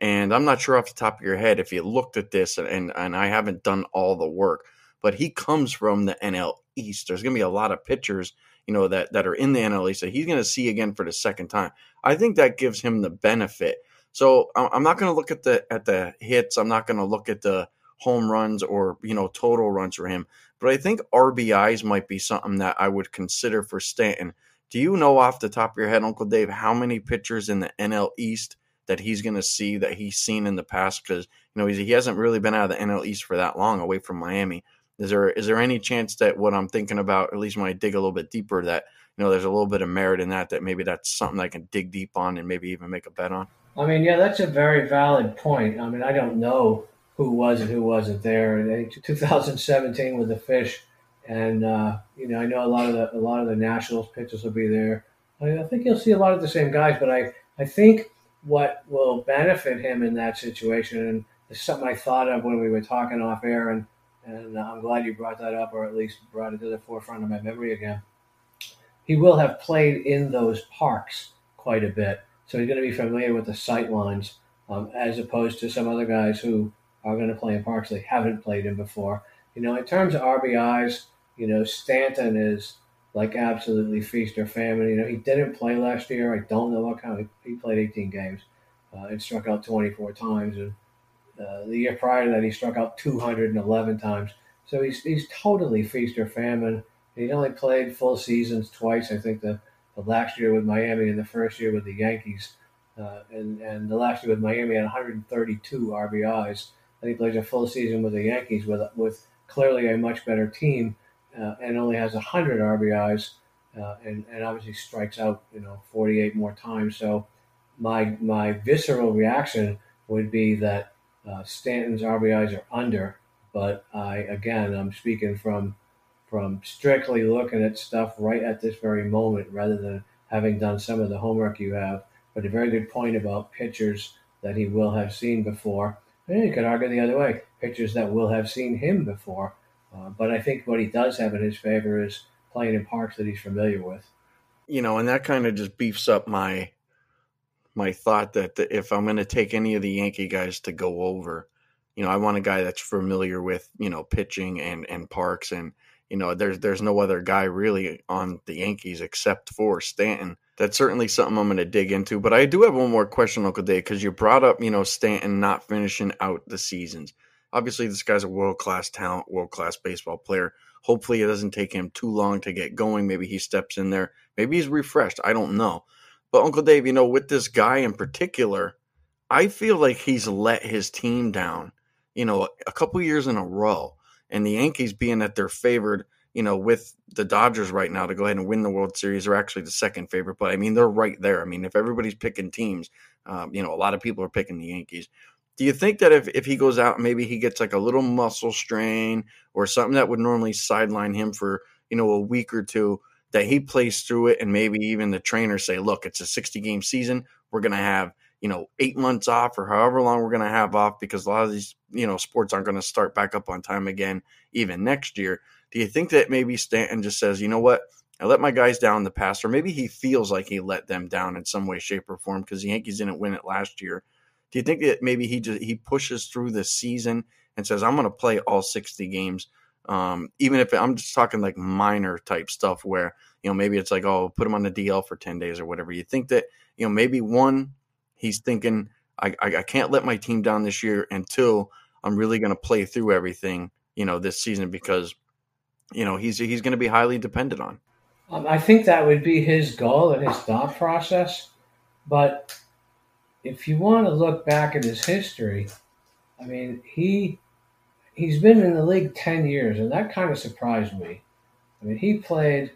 and I'm not sure off the top of your head if you looked at this, and, and I haven't done all the work, but he comes from the NL East. There's going to be a lot of pitchers, you know, that, that are in the NL East that he's going to see again for the second time. I think that gives him the benefit. So I'm not going to look at the at the hits. I'm not going to look at the home runs or you know total runs for him. But I think RBIs might be something that I would consider for Stanton do you know off the top of your head, Uncle Dave, how many pitchers in the NL East that he's going to see that he's seen in the past? Because you know he hasn't really been out of the NL East for that long, away from Miami. Is there is there any chance that what I'm thinking about, at least when I dig a little bit deeper, that you know there's a little bit of merit in that, that maybe that's something I can dig deep on and maybe even make a bet on? I mean, yeah, that's a very valid point. I mean, I don't know who was and who wasn't there. In 2017 with the Fish, and uh, you know, I know a lot of the a lot of the Nationals pitchers will be there. I, I think you'll see a lot of the same guys, but I I think what will benefit him in that situation, and is something I thought of when we were talking off air, and and I'm glad you brought that up, or at least brought it to the forefront of my memory again. He will have played in those parks quite a bit, so he's going to be familiar with the sight lines, um, as opposed to some other guys who are going to play in parks they haven't played in before. You know, in terms of RBIs, you know, Stanton is like absolutely feast or famine. You know, he didn't play last year. I don't know what kind of, he played 18 games uh, and struck out 24 times. And uh, the year prior to that, he struck out 211 times. So he's, he's totally feast or famine. He only played full seasons twice. I think the, the last year with Miami and the first year with the Yankees. Uh, and, and the last year with Miami had 132 RBIs. And he plays a full season with the Yankees with, with clearly a much better team uh, and only has 100 RBIs, uh, and, and obviously strikes out, you know, 48 more times. So my my visceral reaction would be that uh, Stanton's RBIs are under, but I again I'm speaking from from strictly looking at stuff right at this very moment rather than having done some of the homework you have. But a very good point about pitchers that he will have seen before. And you could argue the other way, pitchers that will have seen him before. Uh, but I think what he does have in his favor is playing in parks that he's familiar with. You know, and that kind of just beefs up my my thought that the, if I'm going to take any of the Yankee guys to go over, you know, I want a guy that's familiar with you know pitching and and parks and you know there's there's no other guy really on the Yankees except for Stanton. That's certainly something I'm going to dig into. But I do have one more question, Uncle Dave, because you brought up you know Stanton not finishing out the seasons obviously this guy's a world class talent, world class baseball player. Hopefully, it doesn't take him too long to get going. Maybe he steps in there. Maybe he's refreshed. I don't know. But Uncle Dave, you know, with this guy in particular, I feel like he's let his team down. You know, a couple years in a row, and the Yankees being that they're favored you know, with the Dodgers right now to go ahead and win the World Series. They're actually the second favorite, but I mean, they're right there. I mean, if everybody's picking teams, um, you know, a lot of people are picking the Yankees. Do you think that if, if he goes out, maybe he gets like a little muscle strain or something that would normally sideline him for, you know, a week or two, that he plays through it and maybe even the trainers say, look, it's a 60 game season. We're going to have, you know, eight months off or however long we're going to have off because a lot of these, you know, sports aren't going to start back up on time again, even next year. Do you think that maybe Stanton just says, you know what? I let my guys down in the past, or maybe he feels like he let them down in some way, shape, or form because the Yankees didn't win it last year. Do you think that maybe he just he pushes through the season and says, "I'm going to play all 60 games," um, even if I'm just talking like minor type stuff where you know maybe it's like, "Oh, put him on the DL for 10 days or whatever." You think that you know maybe one, he's thinking, I, I, I can't let my team down this year," until I'm really going to play through everything, you know, this season because you know he's he's going to be highly dependent on. Um, I think that would be his goal and his thought process. But if you want to look back at his history, I mean, he he's been in the league ten years, and that kind of surprised me. I mean, he played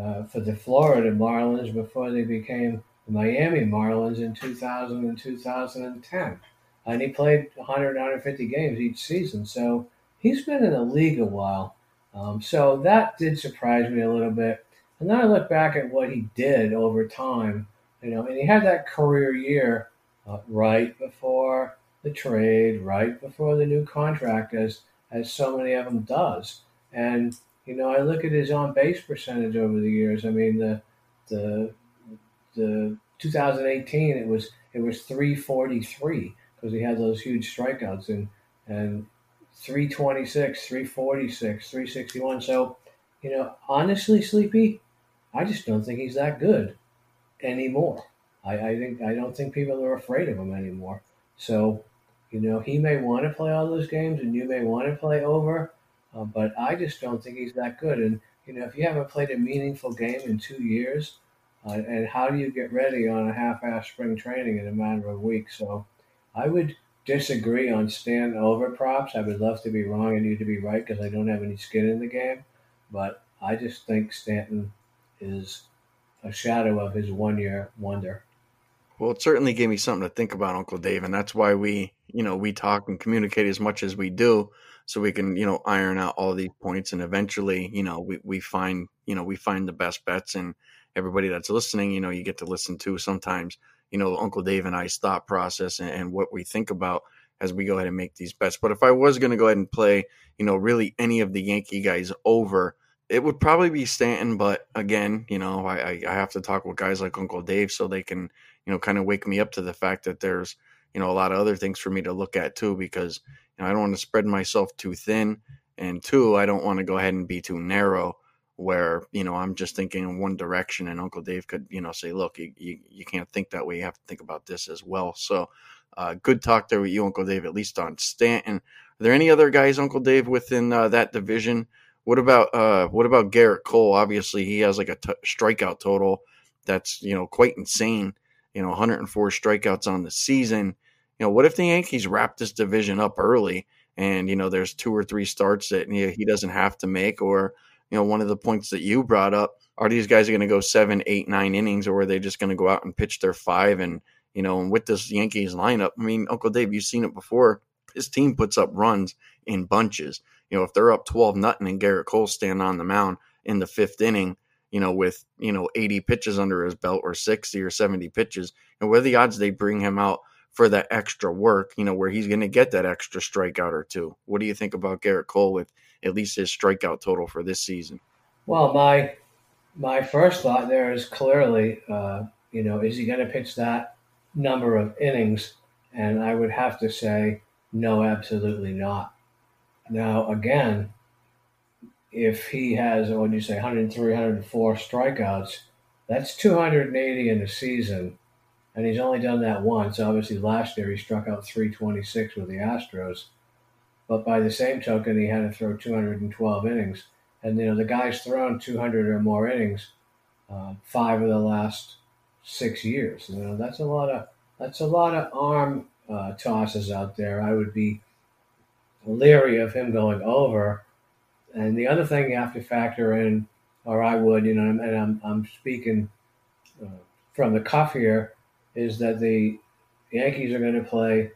uh, for the Florida Marlins before they became the Miami Marlins in 2000 and 2010. And he played 100, 150 games each season. So he's been in the league a while. Um, so that did surprise me a little bit. And then I look back at what he did over time, you know, and he had that career year uh, right before the trade, right before the new contract, as as so many of them does. And you know, I look at his on base percentage over the years. I mean, the the the 2018 it was it was 343 because he had those huge strikeouts and and 326, 346, 361. So, you know, honestly, Sleepy, I just don't think he's that good anymore. I, I think I don't think people are afraid of him anymore. So, you know, he may want to play all those games, and you may want to play over, uh, but I just don't think he's that good. And you know, if you haven't played a meaningful game in two years, uh, and how do you get ready on a half-ass spring training in a matter of weeks? So, I would disagree on stand over props. I would love to be wrong and you to be right because I don't have any skin in the game. But I just think Stanton is a shadow of his one year wonder. Well, it certainly gave me something to think about, Uncle Dave, and that's why we, you know, we talk and communicate as much as we do, so we can, you know, iron out all these points, and eventually, you know, we we find, you know, we find the best bets, and everybody that's listening, you know, you get to listen to sometimes you know, Uncle Dave and I's thought process and, and what we think about as we go ahead and make these bets. But if I was going to go ahead and play, you know, really any of the Yankee guys over, it would probably be Stanton. But again, you know, I, I have to talk with guys like Uncle Dave so they can, you know, kind of wake me up to the fact that there's, you know, a lot of other things for me to look at too, because you know, I don't want to spread myself too thin. And two, I don't want to go ahead and be too narrow where you know I'm just thinking in one direction, and Uncle Dave could you know say, look, you you, you can't think that way. You have to think about this as well. So, uh, good talk there with you, Uncle Dave. At least on Stanton. Are there any other guys, Uncle Dave, within uh, that division? What about uh, what about Gerrit Cole? Obviously, he has like a t- strikeout total that's you know quite insane. You know, 104 strikeouts on the season. You know, what if the Yankees wrap this division up early? And you know, there's two or three starts that he doesn't have to make, or you know, one of the points that you brought up, are these guys going to go seven, eight, nine innings, or are they just going to go out and pitch their five? And, you know, and with this Yankees lineup, I mean, Uncle Dave, you've seen it before. His team puts up runs in bunches. You know, if they're up 12 nothing and Gerrit Cole stand on the mound in the fifth inning, you know, with, you know, 80 pitches under his belt or 60 or 70 pitches, and what are the odds they bring him out for that extra work, you know, where he's going to get that extra strikeout or two? What do you think about Gerrit Cole with at least his strikeout total for this season? Well, my my first thought there is clearly, uh, you know, is he going to pitch that number of innings? And I would have to say, no, absolutely not. Now, again, if he has, what do you say, 103, 104 strikeouts, that's 280 in a season. And he's only done that once. Obviously, last year he struck out 326 with the Astros. But by the same token, he had to throw 212 innings. And, you know, the guy's thrown 200 or more innings uh, five of the last six years. You know, that's a lot of that's a lot of arm uh, tosses out there. I would be leery of him going over and the other thing you have to factor in, or I would, you know, and I'm, I'm speaking uh, from the cuff here, is that the Yankees are going to play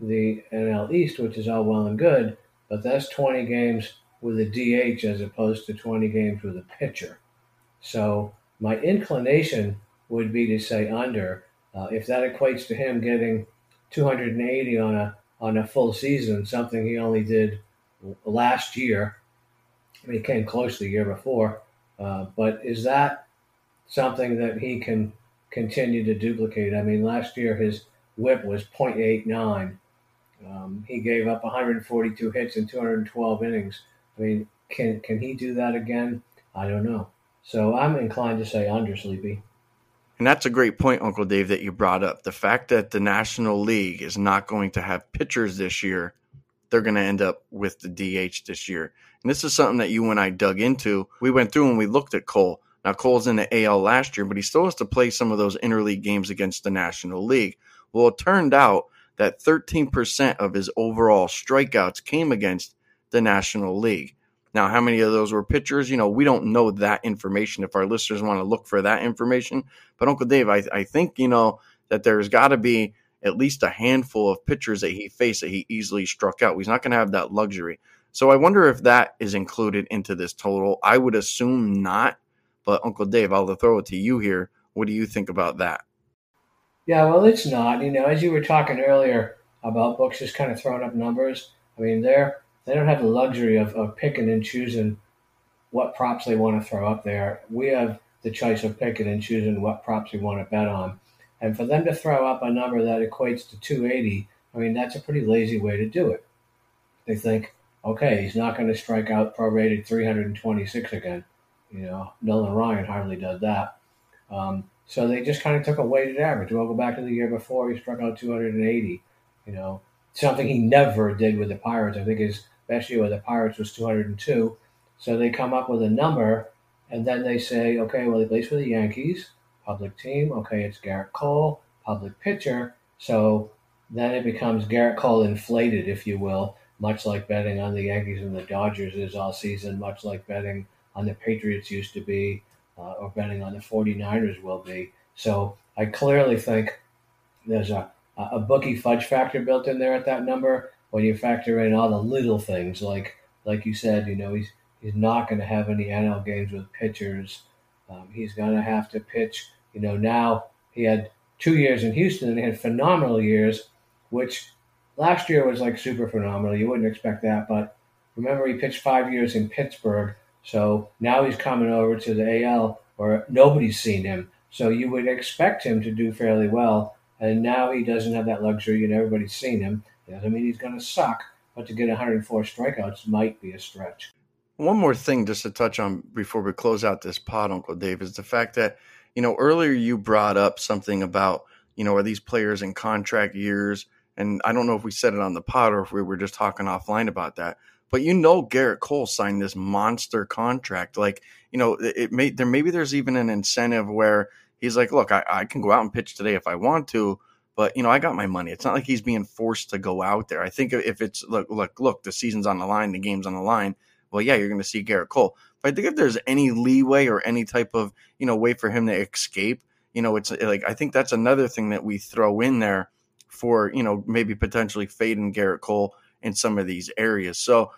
the NL East, which is all well and good, but that's 20 games with a DH as opposed to 20 games with a pitcher. So my inclination would be to say under. Uh, if that equates to him getting 280 on a on a full season, something he only did last year. I mean, he came close the year before, uh, but is that something that he can continue to duplicate? I mean, last year his WHIP was 0.89. Um, he gave up 142 hits in 212 innings. I mean, can can he do that again? I don't know. So I'm inclined to say under Sleepy. And that's a great point, Uncle Dave, that you brought up. The fact that the National League is not going to have pitchers this year, they're going to end up with the DH this year. And this is something that you and I dug into. We went through and we looked at Cole. Now, Cole's in the AL last year, but he still has to play some of those interleague games against the National League. Well, it turned out that 13% of his overall strikeouts came against the National League. Now, how many of those were pitchers? You know, we don't know that information if our listeners want to look for that information. But Uncle Dave, I, I think, you know, that there's got to be at least a handful of pitchers that he faced that he easily struck out. He's not going to have that luxury. So I wonder if that is included into this total. I would assume not. But Uncle Dave, I'll throw it to you here. What do you think about that? Yeah, well, it's not. You know, as you were talking earlier about books just kind of throwing up numbers. I mean, they're they don't have the luxury of, of picking and choosing what props they want to throw up there. We have the choice of picking and choosing what props we want to bet on. And for them to throw up a number that equates to 280, I mean, that's a pretty lazy way to do it. They think, okay, he's not going to strike out prorated 326 again. You know, Nolan Ryan hardly does that. Um, so they just kind of took a weighted average. We'll go back to the year before, he struck out 280. You know, something he never did with the Pirates. I think his best year with the Pirates was 202. So they come up with a number, and then they say, okay, well, he plays for the Yankees, public team. Okay, it's Gerrit Cole, public pitcher. So then it becomes Gerrit Cole inflated, if you will, much like betting on the Yankees and the Dodgers is all season, much like betting on the Patriots used to be, uh, or betting on the 49ers will be. So I clearly think there's a, a bookie fudge factor built in there at that number when you factor in all the little things like like you said, you know, he's he's not going to have any NL games with pitchers. Um, he's going to have to pitch. You know, now he had two years in Houston and he had phenomenal years, which last year was like super phenomenal. You wouldn't expect that, but remember he pitched five years in Pittsburgh, so now he's coming over to the AL where nobody's seen him. So you would expect him to do fairly well, and now he doesn't have that luxury, and everybody's seen him. Doesn't mean he's going to suck, but to get 104 strikeouts might be a stretch. One more thing just to touch on before we close out this pod, Uncle Dave, is the fact that, you know, earlier you brought up something about, you know, are these players in contract years? And I don't know if we said it on the pod or if we were just talking offline about that. But you know, Gerrit Cole signed this monster contract. Like, you know, it may there maybe there's even an incentive where he's like, look, I, I can go out and pitch today if I want to, but you know, I got my money. It's not like he's being forced to go out there. I think if it's look, look, look, the season's on the line, the game's on the line. Well, yeah, you're going to see Gerrit Cole. But I think if there's any leeway or any type of you know way for him to escape, you know, it's like I think that's another thing that we throw in there for you know maybe potentially fading Gerrit Cole in some of these areas. So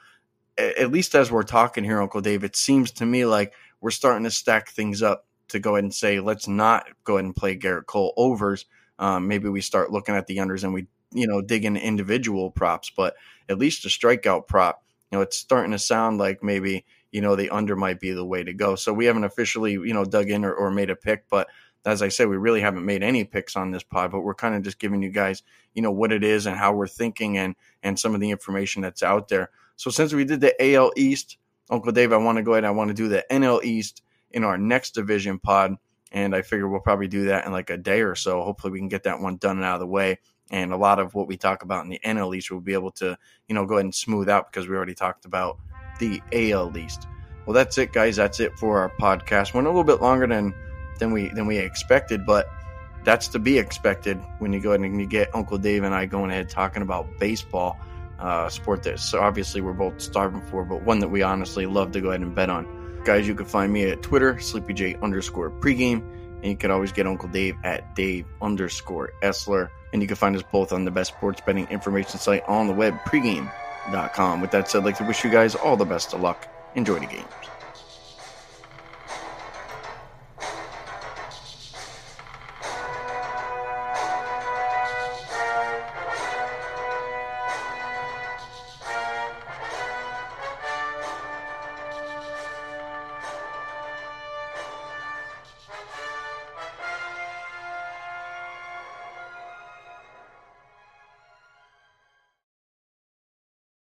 at least as we're talking here, Uncle Dave, it seems to me like we're starting to stack things up to go ahead and say let's not go ahead and play Gerrit Cole overs um, maybe we start looking at the unders and we you know dig into individual props, but at least a strikeout prop, you know, it's starting to sound like maybe you know the under might be the way to go. So we haven't officially you know dug in or, or made a pick, but as I said, we really haven't made any picks on this pod, but we're kind of just giving you guys, you know, what it is and how we're thinking and and some of the information that's out there. So since we did the AL East, Uncle Dave, I want to go ahead. And I want to do the NL East in our next division pod and I figure we'll probably do that in like a day or so. Hopefully, we can get that one done and out of the way. And a lot of what we talk about in the NL East, we'll be able to, you know, go ahead and smooth out because we already talked about the AL East. Well, that's it, guys. That's it for our podcast. Went a little bit longer than than we than we expected, but that's to be expected when you go ahead and you get Uncle Dave and I going ahead talking about baseball. Uh, sport so obviously we're both starving for, but one that we honestly love to go ahead and bet on. Guys, you can find me at Twitter, SleepyJ underscore pregame, and you can always get Uncle Dave at Dave underscore Essler. And you can find us both on the best sports betting information site on the web, pregame.com. With that said, I'd like to wish you guys all the best of luck. Enjoy the games.